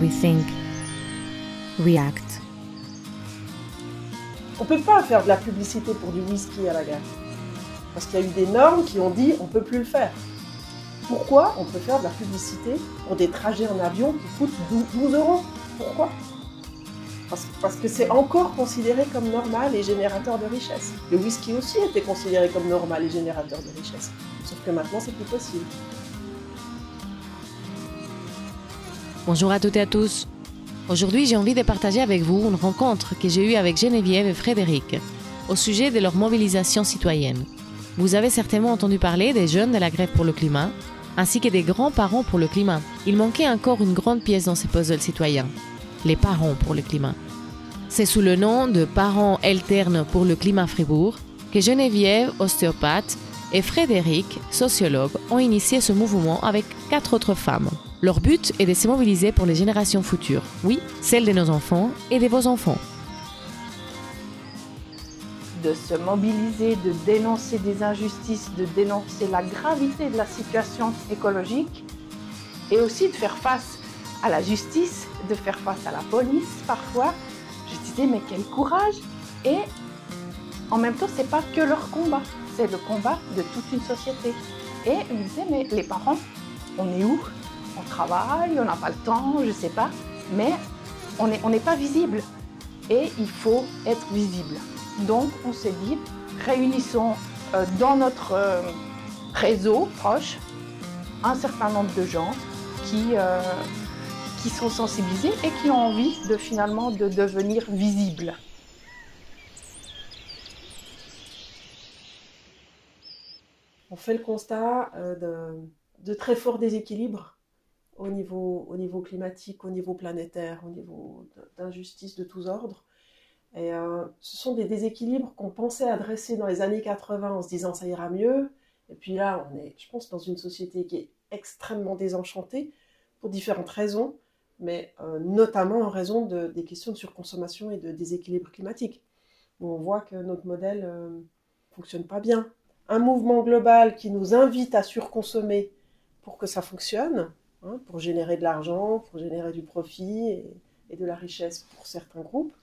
rethink, react. On peut pas faire de la publicité pour du whisky à la gare. Parce qu'il y a eu des normes qui ont dit on peut plus le faire. Pourquoi on peut faire de la publicité pour des trajets en avion qui coûtent 12 euros? Pourquoi? Parce, parce, que c'est encore considéré comme normal et générateur de richesse. Le whisky aussi était considéré comme normal et générateur de richesse. Sauf que maintenant, c'est plus possible. Bonjour à toutes et à tous. Aujourd'hui, j'ai envie de partager avec vous une rencontre que j'ai eue avec Geneviève et Frédéric au sujet de leur mobilisation citoyenne. Vous avez certainement entendu parler des jeunes de la grève pour le climat, ainsi que des grands-parents pour le climat. Il manquait encore une grande pièce dans ces puzzles citoyens, les parents pour le climat. C'est sous le nom de Parents alternes pour le climat Fribourg que Geneviève, ostéopathe, et Frédéric, sociologue, ont initié ce mouvement avec quatre autres femmes. Leur but est de se mobiliser pour les générations futures, oui, celles de nos enfants et de vos enfants. De se mobiliser, de dénoncer des injustices, de dénoncer la gravité de la situation écologique et aussi de faire face à la justice, de faire face à la police parfois. Je disais, mais quel courage Et en même temps, c'est pas que leur combat, c'est le combat de toute une société. Et il me disait, mais les parents, on est où? On travaille, on n'a pas le temps, je sais pas, mais on n'est pas visible. Et il faut être visible. Donc, on s'est dit, réunissons euh, dans notre euh, réseau proche un certain nombre de gens qui, euh, qui sont sensibilisés et qui ont envie de finalement de devenir visibles. On fait le constat de, de, très forts déséquilibres au niveau, au niveau climatique, au niveau planétaire, au niveau d'injustice de tous ordres. Et euh, ce sont des déséquilibres qu'on pensait adresser dans les années 80 en se disant ça ira mieux. Et puis là, on est, je pense, dans une société qui est extrêmement désenchantée pour différentes raisons mais euh, notamment en raison de, des questions de surconsommation et de déséquilibre climatique, où on voit que notre modèle ne euh, fonctionne pas bien. Un mouvement global qui nous invite à surconsommer pour que ça fonctionne, hein, pour générer de l'argent, pour générer du profit et, et, de la richesse pour certains groupes.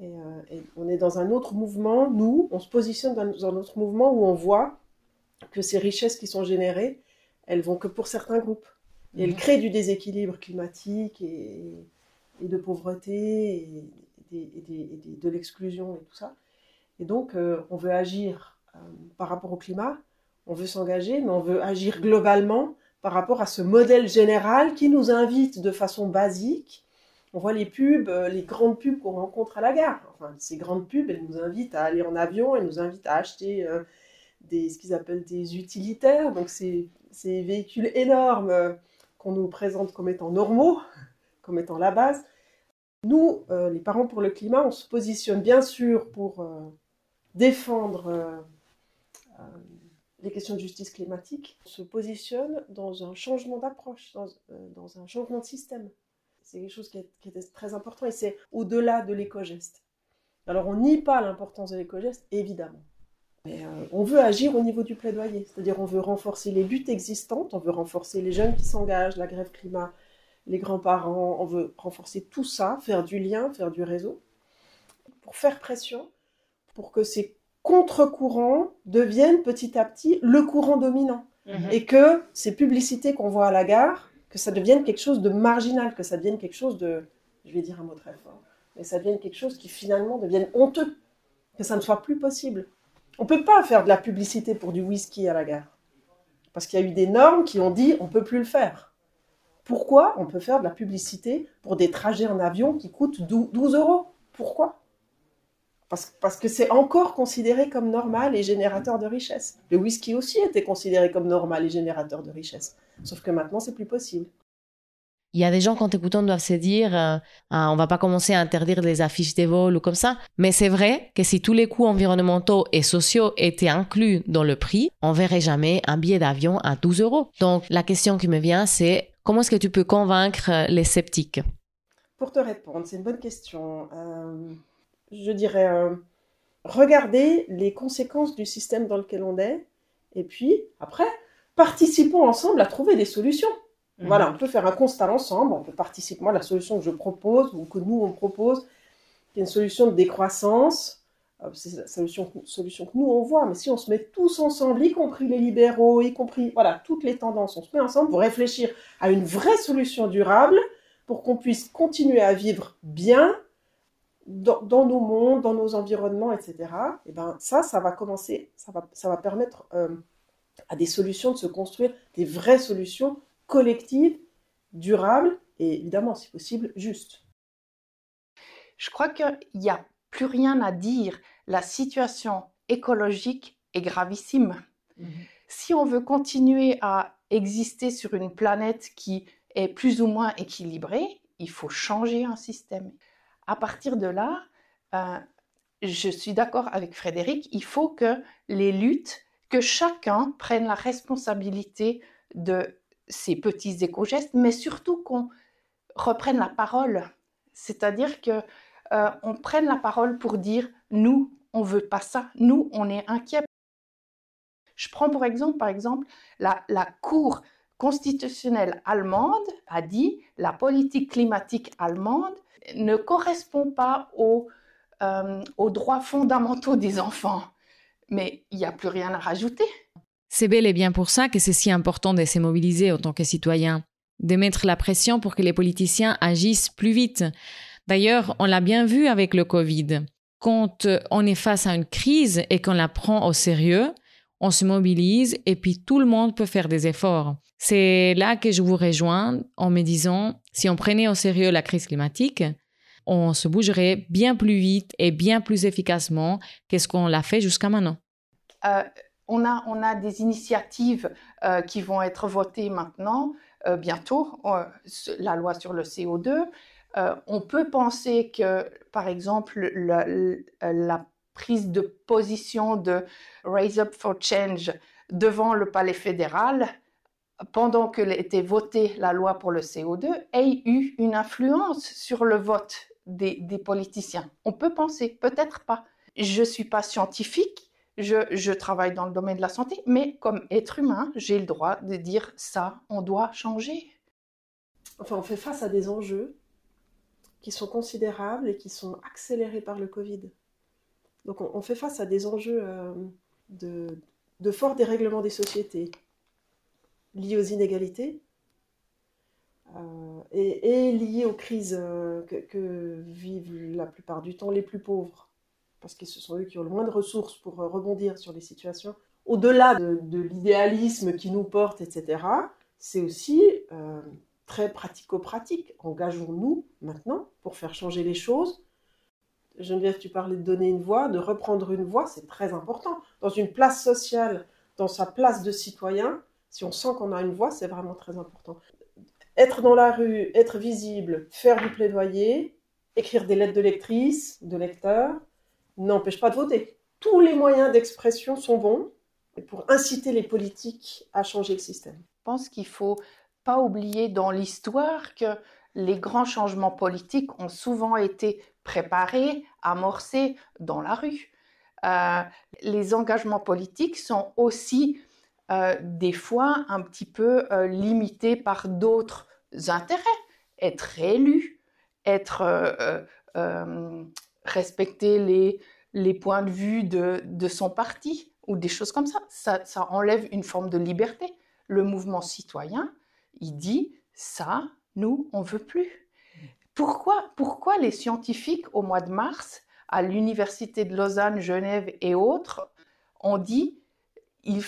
Et, euh, et, on est dans un autre mouvement, nous, on se positionne dans, un autre mouvement où on voit que ces richesses qui sont générées, elles vont que pour certains groupes et elle crée du déséquilibre climatique et, de pauvreté et, de l'exclusion et tout ça. Et donc, euh, on veut agir euh, par rapport au climat, on veut s'engager, mais on veut agir globalement par rapport à ce modèle général qui nous invite de façon basique. On voit les pubs, euh, les grandes pubs qu'on rencontre à la gare. Enfin, ces grandes pubs, elles nous invitent à aller en avion, elles nous invitent à acheter des, ce qu'ils appellent des utilitaires, donc ces, ces véhicules énormes qu'on nous présente comme étant normaux, comme étant la base. Nous, euh, les parents pour le climat, on se positionne bien sûr pour euh, défendre euh, les questions de justice climatique. On se positionne dans un changement d'approche, dans, dans, un changement de système. C'est quelque chose qui est, très important et c'est au-delà de l'éco-geste. Alors on nie pas l'importance de l'éco-geste, évidemment. Euh, on veut agir au niveau du plaidoyer, c'est-à-dire on veut renforcer les luttes existantes, on veut renforcer les jeunes qui s'engagent, la grève climat, les grands-parents, on veut renforcer tout ça, faire du lien, faire du réseau, pour faire pression, pour que ces contre-courants deviennent petit à petit le courant dominant. Mhm. Et que ces publicités qu'on voit à la gare, que ça devienne quelque chose de marginal, que ça devienne quelque chose de, je vais dire un mot très fort, mais ça devienne quelque chose qui finalement devienne honteux, que ça ne soit plus possible. On ne peut pas faire de la publicité pour du whisky à la gare. Parce qu'il y a eu des normes qui ont dit on ne peut plus le faire. Pourquoi on peut faire de la publicité pour des trajets en avion qui coûtent 12 euros? Pourquoi? Parce, parce, que c'est encore considéré comme normal et générateur de richesse. Le whisky aussi était considéré comme normal et générateur de richesse. Sauf que maintenant, c'est plus possible. Il y a des gens, quand écoutant, doivent se dire euh, ah, on va pas commencer à interdire les affiches de vol ou comme ça. Mais c'est vrai que si tous les coûts environnementaux et sociaux étaient inclus dans le prix, on verrait jamais un billet d'avion à 12 euros. Donc la question qui me vient, c'est comment est-ce que tu peux convaincre les sceptiques? Pour te répondre, c'est une bonne question. Euh, je dirais euh, regarder les conséquences du système dans lequel on est, et puis après, participons ensemble à trouver des solutions. Mhm. Voilà, on peut faire un constat ensemble, on peut participer. Moi, la solution que je propose, ou que nous, on propose, c'est une solution de décroissance. Euh, c'est la solution, solution que nous, on voit. Mais si on se met tous ensemble, y compris les libéraux, y compris voilà, toutes les tendances, on se met ensemble pour réfléchir à une vraie solution durable pour qu'on puisse continuer à vivre bien dans, nos mondes, dans nos environnements, etc. Et ben ça, ça va commencer, ça va, ça va permettre euh, à des solutions de se construire, des vraies solutions collectives, durables et évidemment, si possible, justes. Je crois qu'il n'y a plus rien à dire. La situation écologique est gravissime. Mhm. Si on veut continuer à exister sur une planète qui est plus ou moins équilibrée, il faut changer un système. À partir de là, euh, je suis d'accord avec Frédéric, il faut que les luttes, que chacun prenne la responsabilité de ces petits éco-gestes, mais surtout qu'on reprenne la parole. C'est-à-dire que euh, on prenne la parole pour dire nous, on veut pas ça, nous, on est inquiets. Je prends pour exemple, par exemple, la, la Cour constitutionnelle allemande a dit la politique climatique allemande ne correspond pas aux, euh, aux droits fondamentaux des enfants. Mais il n'y a plus rien à rajouter. C'est bel et bien pour ça que c'est si important de se mobiliser en tant que citoyen, de mettre la pression pour que les politiciens agissent plus vite. D'ailleurs, on l'a bien vu avec le Covid. Quand on est face à une crise et qu'on la prend au sérieux, on se mobilise et puis tout le monde peut faire des efforts. C'est là que je vous rejoins en me disant, si on prenait au sérieux la crise climatique, on se bougerait bien plus vite et bien plus efficacement qu'est-ce qu'on l'a fait jusqu'à maintenant. Euh, on, a, on a des initiatives euh, qui vont être votées maintenant, euh, bientôt, la loi sur le CO2. on peut penser que, par exemple, la prise de position de Raise Up for Change devant le palais fédéral pendant que était votée la loi pour le CO2, ait eu une influence sur le vote des, politiciens. On peut penser, peut-être pas. Je ne suis pas scientifique, je, travaille dans le domaine de la santé, mais comme être humain, j'ai le droit de dire ça, on doit changer. Enfin, on fait face à des enjeux qui sont considérables et qui sont accélérés par le Covid. Donc on, fait face à des enjeux euh, de, de fort dérèglement des sociétés, liés aux inégalités euh, et, liés aux crises euh, que, vivent la plupart du temps les plus pauvres, parce que ce sont eux qui ont le moins de ressources pour rebondir sur les situations. Au-delà de, l'idéalisme qui nous porte, etc., c'est aussi très pratico-pratique. Engageons-nous maintenant pour faire changer les choses. Geneviève, tu parlais de donner une voix, de reprendre une voix, c'est très important. Dans une place sociale, dans sa place de citoyen, si on sent qu'on a une voix, c'est vraiment très important. Être dans la rue, être visible, faire du plaidoyer, écrire des lettres de lectrices, de lecteurs, n'empêche pas de voter. Tous les moyens d'expression sont bons pour inciter les politiques à changer le système. Je pense qu'il faut pas oublier dans l'histoire que les grands changements politiques ont souvent été préparés, amorcés dans la rue. Euh, les engagements politiques sont aussi euh, des fois un petit peu euh, limité par d'autres intérêts. Être élu, être respecter les, les points de vue de, de, son parti ou des choses comme ça. ça. Ça enlève une forme de liberté. Le mouvement citoyen, il dit ça, nous, on veut plus. Pourquoi, pourquoi les scientifiques au mois de mars à l'université de Lausanne, Genève et autres ont dit il,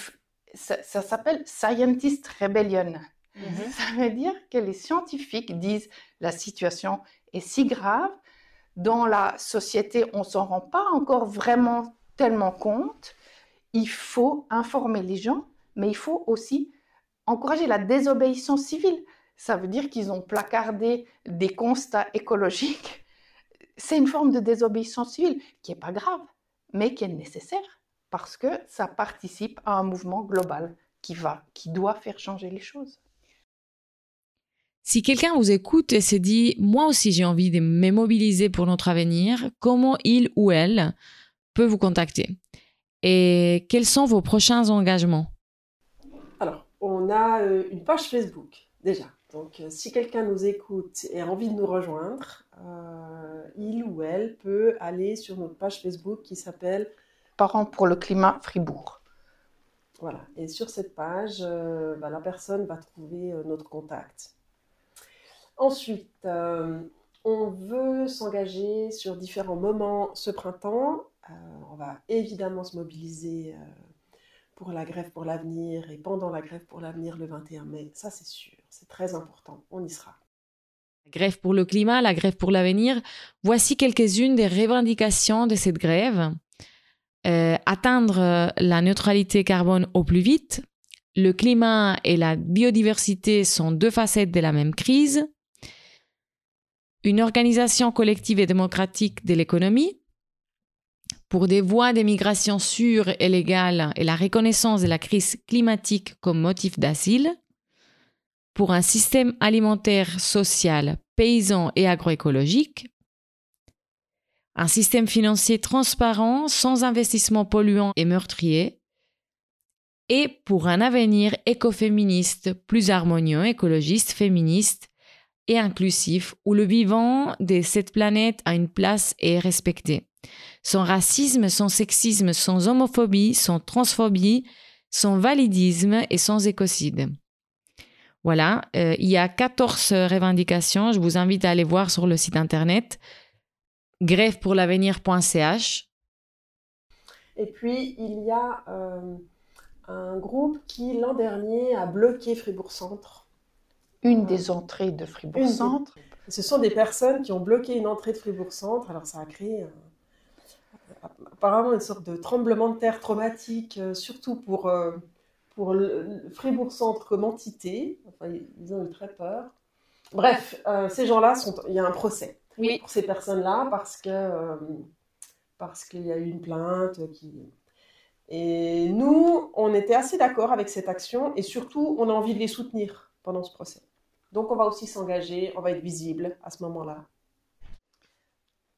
ça, s'appelle Scientist Rebellion. Mhm. Ça veut dire que les scientifiques disent la situation est si grave, dans la société, on s'en rend pas encore vraiment tellement compte. Il faut informer les gens, mais il faut aussi encourager la désobéissance civile. Ça veut dire qu'ils ont placardé des constats écologiques. C'est une forme de désobéissance civile qui n'est pas grave, mais qui est nécessaire parce que ça participe à un mouvement global qui va, qui doit faire changer les choses. Si quelqu'un vous écoute et se dit moi aussi j'ai envie de me mobiliser pour notre avenir, comment il ou elle peut vous contacter? Et quels sont vos prochains engagements? Alors, on a euh, une page Facebook Déjà, donc si quelqu'un nous écoute et a envie de nous rejoindre, il ou elle peut aller sur notre page Facebook qui s'appelle Parents pour le climat Fribourg. Voilà, et sur cette page, bah, la personne va trouver notre contact. Ensuite, euh, on veut s'engager sur différents moments ce printemps. Euh, on va évidemment se mobiliser euh, pour la grève pour l'avenir et pendant la grève pour l'avenir le 21 mai. Ça, c'est sûr, c'est très important. On y sera. La grève pour le climat, la grève pour l'avenir, voici quelques-unes des revendications de cette grève. atteindre la neutralité carbone au plus vite. Le climat et la biodiversité sont deux facettes de la même crise une organisation collective et démocratique de l'économie, pour des voies d'émigration sûres et légales et la reconnaissance de la crise climatique comme motif d'asile, pour un système alimentaire, social, paysan et agroécologique, un système financier transparent, sans investissement polluant et meurtrier, et pour un avenir écoféministe, plus harmonieux, écologiste, féministe et inclusif où le vivant de cette planète a une place et est respecté. Sans racisme, sans sexisme, sans homophobie, sans transphobie, sans validisme et sans écocide. Voilà, euh, il y a 14 revendications. Je vous invite à aller voir sur le site internet grèvepourlavenir.ch. Et puis, il y a euh, un groupe qui, l'an dernier, a bloqué Fribourg Centre une des entrées de Fribourg Centre. Ce sont des personnes qui ont bloqué une entrée de Fribourg Centre. Alors ça a créé apparemment une sorte de tremblement de terre traumatique, euh, surtout pour, euh, pour le, Fribourg Centre comme entité. Enfin, ils ont eu très peur. Bref, ces gens-là, il y a un procès oui. pour ces personnes-là parce que parce qu'il y a eu une plainte qui. Et nous, on était assez d'accord avec cette action et surtout, on a envie de les soutenir pendant ce procès. Donc, on va aussi s'engager, on va être visible à ce moment-là.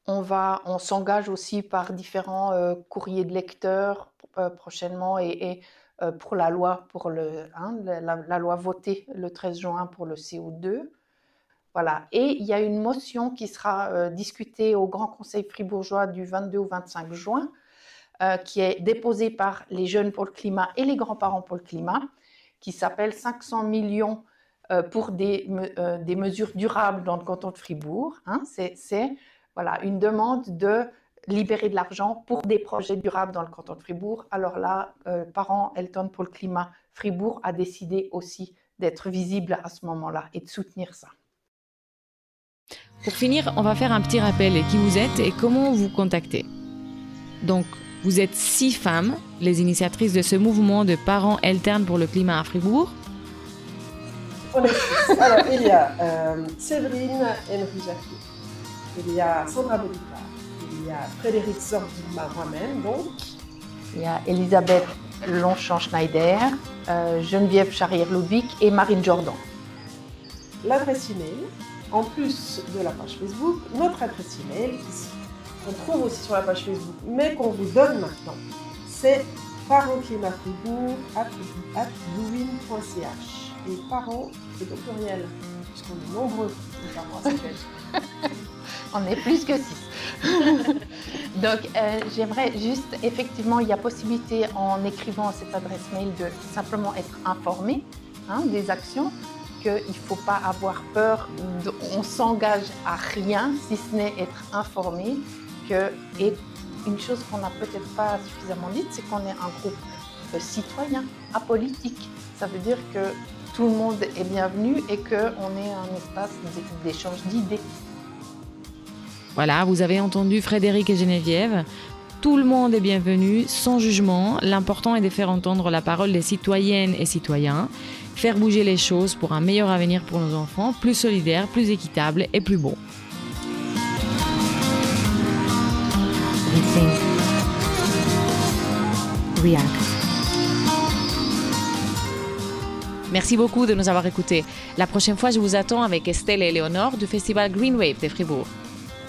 On, va, on s'engage aussi par différents euh, courriers de lecteurs euh, prochainement et, euh, pour la loi, pour le, hein, la, loi votée le 13 juin pour le CO2. Voilà. Et il y a une motion qui sera discutée au Grand Conseil fribourgeois du 22 au 25 juin, qui est déposée par les jeunes pour le climat et les grands-parents pour le climat, qui s'appelle 500 millions pour des, des, mesures durables dans le canton de Fribourg. Hein. Voilà, une demande de libérer de l'argent pour des projets durables dans le canton de Fribourg. Alors là, euh, Parents Elton pour le climat, Fribourg a décidé aussi d'être visible à ce moment-là et de soutenir ça. Pour finir, on va faire un petit rappel qui vous êtes et comment vous contactez. Donc, vous êtes six femmes, les initiatrices de ce mouvement de parents alternes pour le climat à Fribourg. Alors, il y a euh, Séverine Enrujaki, il y a Sandra Bolivar, il y a Frédéric Zordima, moi-même, donc. Il y a Elisabeth Longchamp-Schneider, euh, Geneviève Charrière-Ludwig et Marine Jordan. L'adresse email, en plus de la page Facebook, notre adresse email, qu'on trouve aussi sur la page Facebook, mais qu'on vous donne maintenant, c'est parentsclimatfribourg.ch et parents, c'est au pluriel, puisqu'on est nombreux, On est plus que six. Donc, euh, j'aimerais juste, effectivement, il y a possibilité en écrivant à cette adresse mail de simplement être informé hein, des actions, qu'il ne faut pas avoir peur, on s'engage à rien si ce n'est être informé. Que, et une chose qu'on n'a peut-être pas suffisamment dite, c'est qu'on est un groupe euh, citoyen, apolitique. Ça veut dire que tout le monde est bienvenu et qu'on est un espace d'échange d'idées. Voilà, vous avez entendu Frédéric et Geneviève. Tout le monde est bienvenu, sans jugement. L'important est de faire entendre la parole des citoyennes et citoyens, faire bouger les choses pour un meilleur avenir pour nos enfants, plus solidaire, plus équitable et plus beau. Merci beaucoup de nous avoir écoutés. La prochaine fois, je vous attends avec Estelle et Léonore du festival Green Wave de Fribourg.